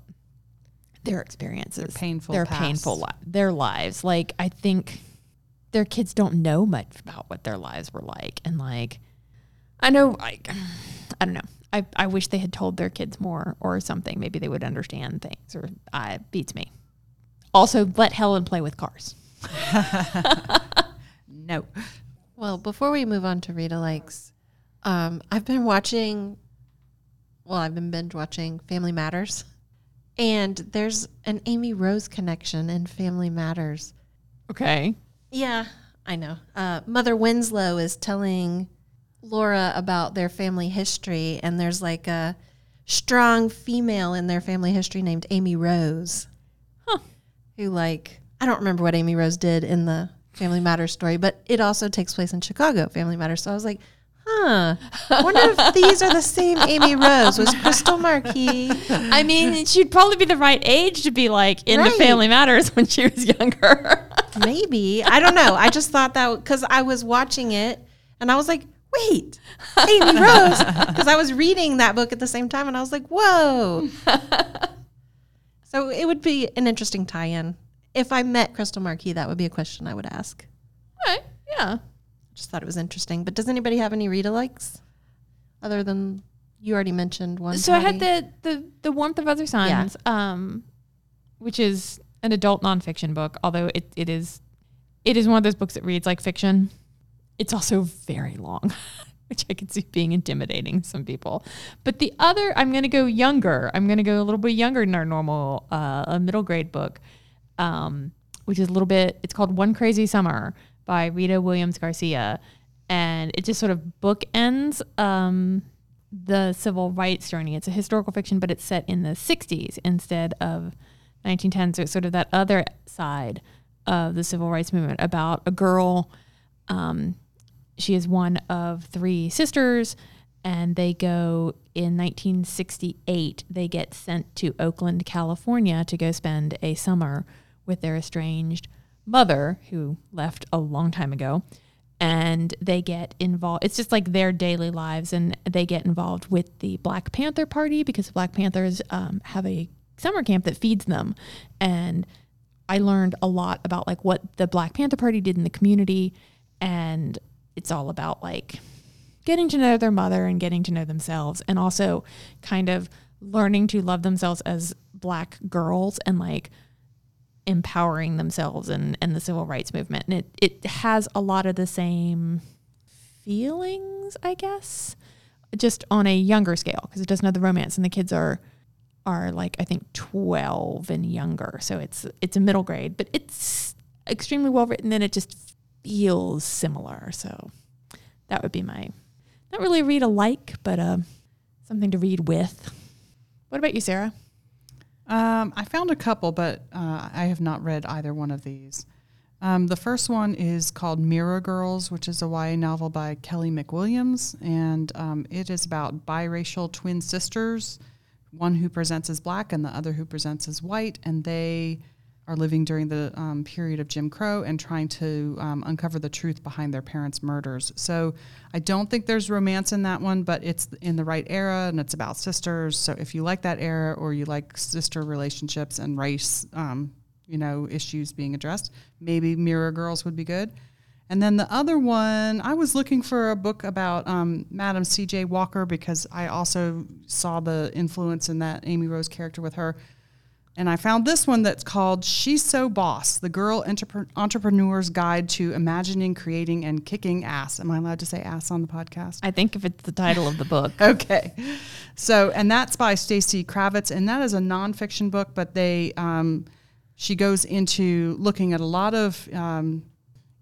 their experiences, painful their past. painful li- their lives. Like I think their kids don't know much about what their lives were like, and like I know, like I don't know. I, I wish they had told their kids more or something. Maybe they would understand things. Or uh, beats me. Also, let Helen play with cars. No. Well, before we move on to read alikes, um, I've been watching. Well, I've been binge watching Family Matters, and there's an Amy Rose connection in Family Matters. Okay. Yeah, I know. Uh, Mother Winslow is telling Laura about their family history, and there's like a strong female in their family history named Amy Rose. Huh. Who, like, I don't remember what Amy Rose did in the Family Matters story, but it also takes place in Chicago, Family Matters. So I was like, huh, I wonder if these are the same Amy Rose. Was Krystal Marquis. I mean, she'd probably be the right age to be like into Right. Family Matters when she was younger. Maybe. I don't know. I just thought that because I was watching it and I was like, wait, Amy Rose. Because I was reading that book at the same time and I was like, whoa. so it would be an interesting tie in. If I met Krystal Marquis, that would be a question I would ask. okay. Yeah. Just thought it was interesting. But does anybody have any read alikes other than you already mentioned one? So I had the the the warmth of other suns, um, which is an adult nonfiction book. Although it, it is it is one of those books that reads like fiction. It's also very long, which I could see being intimidating to some people. But the other, I'm going to go younger. I'm going to go a little bit younger than our normal uh, a middle grade book, um, which is a little bit. It's called One Crazy Summer by Rita Williams Garcia, and it just sort of bookends um, the civil rights journey. It's a historical fiction, but it's set in the 60s instead of 1910. So it's sort of that other side of the civil rights movement about a girl. Um, she is one of three sisters, and they go in 1968. They get sent to Oakland, California to go spend a summer with their estranged mother, who left a long time ago and they get involved. It's just like their daily lives, and they get involved with the Black Panther Party because Black Panthers um, have a summer camp that feeds them. And I learned a lot about like what the Black Panther Party did in the community, and it's all about like getting to know their mother and getting to know themselves, and also kind of learning to love themselves as Black girls and like empowering themselves and, and the civil rights movement. And it, it has a lot of the same feelings, I guess, just on a younger scale because it doesn't have the romance and the kids are are like I think 12 and younger. So it's it's a middle grade, but it's extremely well written and it just feels similar. So that would be my not really read alike, but uh, something to read with. What about you, Sarah? Um, I found a couple, but uh, I have not read either one of these. Um, the first one is called Mirror Girls, which is a YA novel by Kelly McWilliams, and um, it is about biracial twin sisters, one who presents as black and the other who presents as white, and they are living during the um, period of Jim Crow and trying to um, uncover the truth behind their parents' murders. So I don't think there's romance in that one, but it's in the right era and it's about sisters. So if you like that era or you like sister relationships and race, um, you know, issues being addressed, maybe Mirror Girls would be good. And then the other one, I was looking for a book about um, Madam C.J. Walker because I also saw the influence in that Amy Rose character with her. And I found this one that's called She's So Boss The Girl Entrepre- Entrepreneur's Guide to Imagining, Creating, and Kicking Ass. Am I allowed to say ass on the podcast? I think if it's the title of the book. Okay. So, and that's by Stacey Kravetz, and that is a nonfiction book, but they, um, she goes into looking at a lot of um,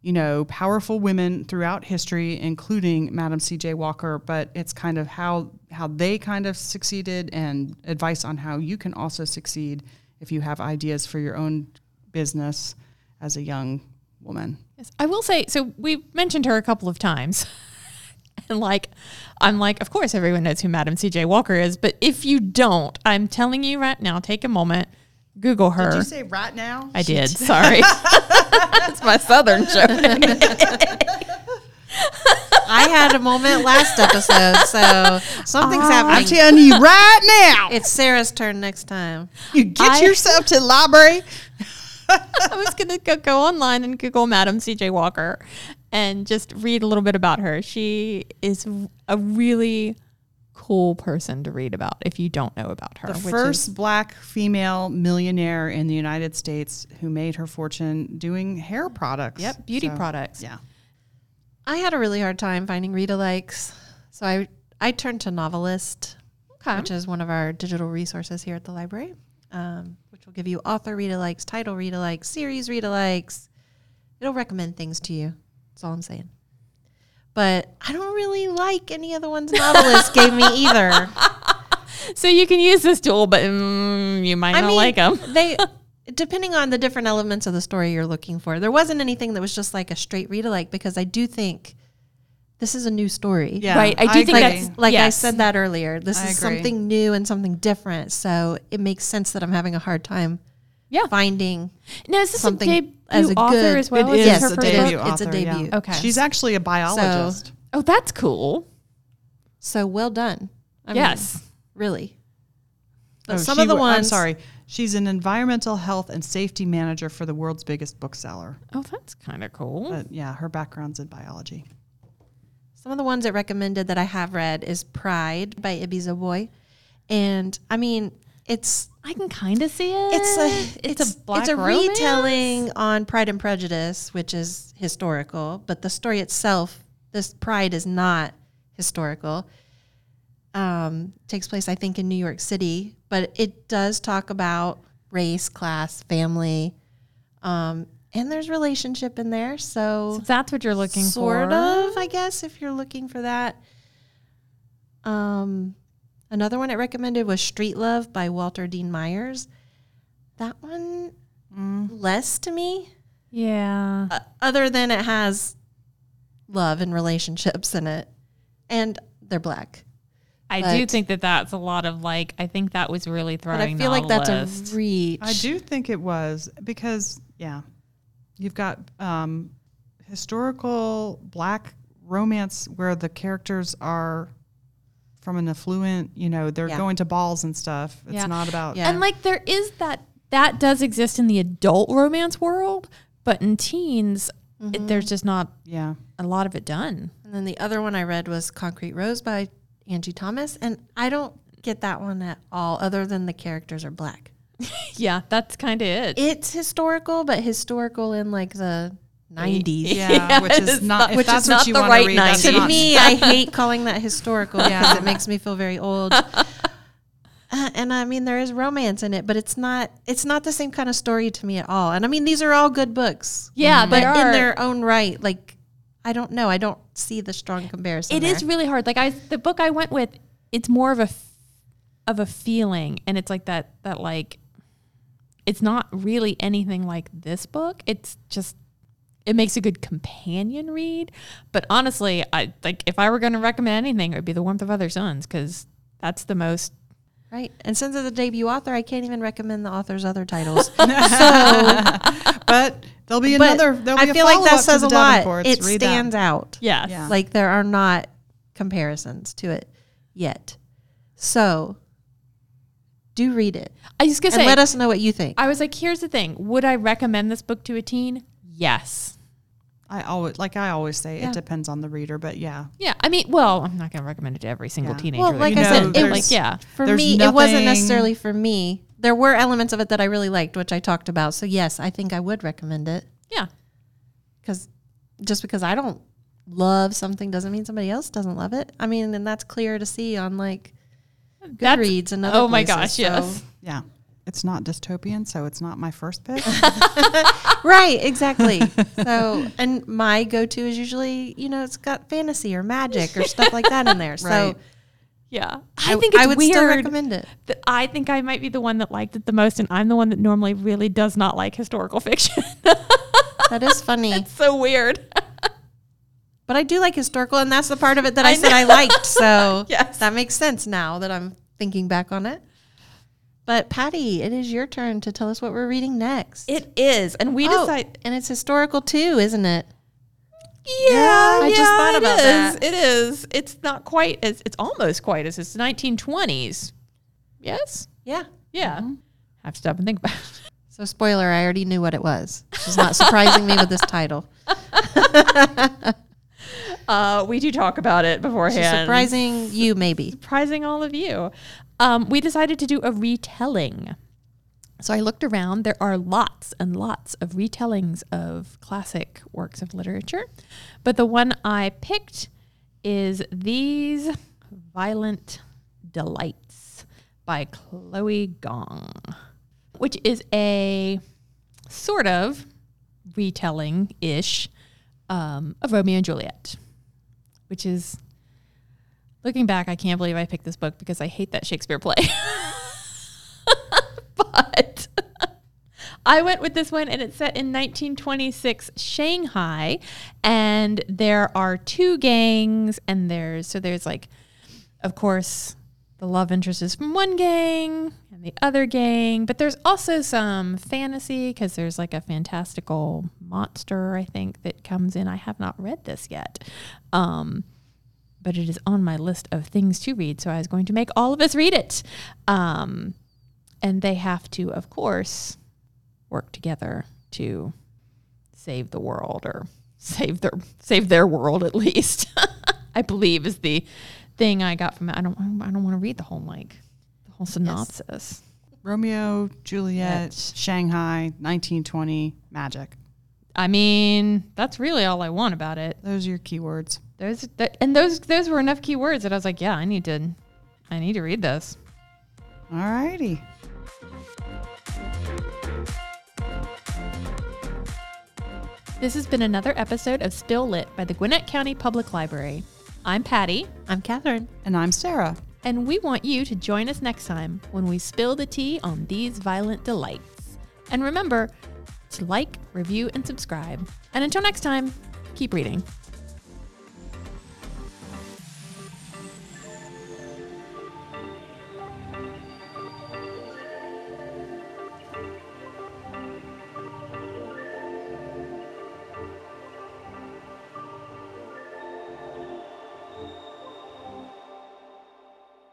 you know, powerful women throughout history, including Madam C.J. Walker. But it's kind of how how they kind of succeeded and advice on how you can also succeed if you have ideas for your own business as a young woman. Yes. I will say, so we've mentioned her a couple of times. and like, I'm like, of course, everyone knows who Madam C.J. Walker is. But if you don't, I'm telling you right now, take a moment, Google her. Did you say right now? I did. Sorry. it's my southern joke. I had a moment last episode, so something's happening. I'm telling you right now. It's Sarah's turn next time. You get I- yourself to the library. I was going to go, go online and Google Madam CJ Walker and just read a little bit about her. She is a really cool person to read about if you don't know about her. The first is, black female millionaire in the United States who made her fortune doing hair products. yep, beauty So, products. Yeah. I had a really hard time finding read alikes, so I I turned to Novelist, Okay. which is one of our digital resources here at the library, um, which will give you author read alikes, title read alikes, series read alikes. It'll recommend things to you. That's all I'm saying. But I don't really like any of the ones Novelist gave me either. So you can use this tool, but mm, you might I not mean, like them. they depending on the different elements of the story you're looking for. There wasn't anything that was just like a straight read alike because I do think this is a new story. Yeah. Right, I do think agree. that's- Like I said that earlier, this I is agree. something new and something different. So it makes sense that I'm having a hard time Yeah. finding Now, is this something a debut as a author good- as well? It Is is this her a first debut book? It's a author, yeah. debut. Okay. She's actually a biologist. Oh, that's cool. so well done. I mean, yes. really. But Oh, some of the ones I'm sorry. She's an environmental health and safety manager for the world's biggest bookseller. oh, that's kind of cool. But yeah, her background's in biology. Some of the ones it recommended that I have read is Pride by Ibi Zoboi. And I mean, it's I can kind of see it. it's a it's, a black it's a romance? retelling on Pride and Prejudice, which is historical, but the story itself, this Pride is not historical. Um, takes place, I think, in New York City, but it does talk about race, class, family, um, and there's relationship in there. So So that's what you're looking sort for. Sort of, I guess, if you're looking for that. Um, another one it recommended was Street Love by Walter Dean Myers. That one less to me, Yeah. uh, other than it has love and relationships in it, and they're black. I do think that that's a lot of like. I think that was really throwing. But throwing. I feel like that's novelist. a reach. I do think it was because yeah, you've got um, historical black romance where the characters are from an affluent. You know, they're Yeah. going to balls and stuff. It's Yeah. not about Yeah. And like there is that that does exist in the adult romance world, but in teens, it, there's just not yeah. a lot of it done. And then the other one I read was Concrete Rose by Angie Thomas, and I don't get that one at all, other than the characters are black. Yeah, that's kind of it. It's historical, but historical in like the 90s. Yeah, Yeah, which is not, not- if which that's is what not you the want right to read. 90s. to me, I hate calling that historical because Yeah. it makes me feel very old. Uh, and I mean, there is romance in it, but it's not. It's not the same kind of story to me at all. And I mean, these are all good books. Yeah, but they are. in their own right. Like, I don't know. I don't see the strong comparison. It is there. really hard. Like I, the book I went with, it's more of a, f- of a feeling, and it's like that. That like, it's not really anything like this book. It's just, it makes a good companion read. But honestly, I like if I were going to recommend anything, it would be The Warmth of Other Suns because that's the most. right. And since it's a debut author, I can't even recommend the author's other titles. so. but there'll be but another. There'll be I a feel like that says a lot. Davenports. It Read that. stands out. Yes. Yeah. Like there are not comparisons to it yet. So do read it I was gonna and say. let us know what you think. I was like, here's the thing. Would I recommend this book to a teen? Yes. I always like I always say Yeah. it depends on the reader, but yeah, Yeah. I mean, well, I'm not going to recommend it to every single Yeah. teenager. Well, like comes I said, it was- like, yeah. For There's me, it wasn't necessarily for me. There were elements of it that I really liked, which I talked about. So yes, I think I would recommend it Yeah. because just because I don't love something doesn't mean somebody else doesn't love it. I mean, and that's clear to see on like That's- Goodreads and other Oh my places, gosh, so- yes. yeah. it's not dystopian, so it's not my first pick. right, exactly. so, and my go-to is usually, you know, it's got fantasy or magic or stuff like that in there. So, Right. Yeah, I, think it's I would weird. still recommend it. I think I might be the one that liked it the most, and I'm the one that normally really does not like historical fiction. That is funny. it's so weird. But I do like historical, and that's the part of it that I, I said I liked. So Yes. that makes sense now that I'm thinking back on it. But Patty, it is your turn to tell us what we're reading next. It is, and we Oh, decide. and it's historical too, isn't it? Yeah, I just thought about is. that. It is. It's not quite as. It's almost quite as. It's 1920s. Yes. Yeah. Yeah. Have to stop and think about. it. So spoiler, I already knew what it was. She's not surprising me with this title. Uh, we do talk about it beforehand. She's surprising you, maybe. surprising all of you. Um, we decided to do a retelling. So I looked around. There are lots and lots of retellings of classic works of literature. But the one I picked is These Violent Delights by Chloe Gong, which is a sort of retelling ish um, of Romeo and Juliet, which is Looking back, I can't believe I picked this book because I hate that Shakespeare play. but I went with this one, and it's set in 1926 Shanghai, and there are two gangs, and there's so there's like, of course, the love interest is from one gang and the other gang, but there's also some fantasy because there's like a fantastical monster I think that comes in. I have not read this yet. Um, but it is on my list of things to read. So I was going to make all of us read it. Um, and they have to, of course, work together to save the world or save their save their world at least. I believe is the thing I got from it. I don't I don't want to read the whole like the whole synopsis. Romeo, Juliet, Yes. Shanghai, 1920, magic. I mean, that's really all I want about it. Those are your keywords. Those that, and those those were enough keywords that I was like, yeah, I need to I need to read this. All righty. This has been another episode of Spill Lit by the Gwinnett County Public Library. I'm Patty, I'm Katharine. And I'm Sarah. and we want you to join us next time when we spill the tea on these violent delights. And remember to like, review, and subscribe. And until next time, keep reading.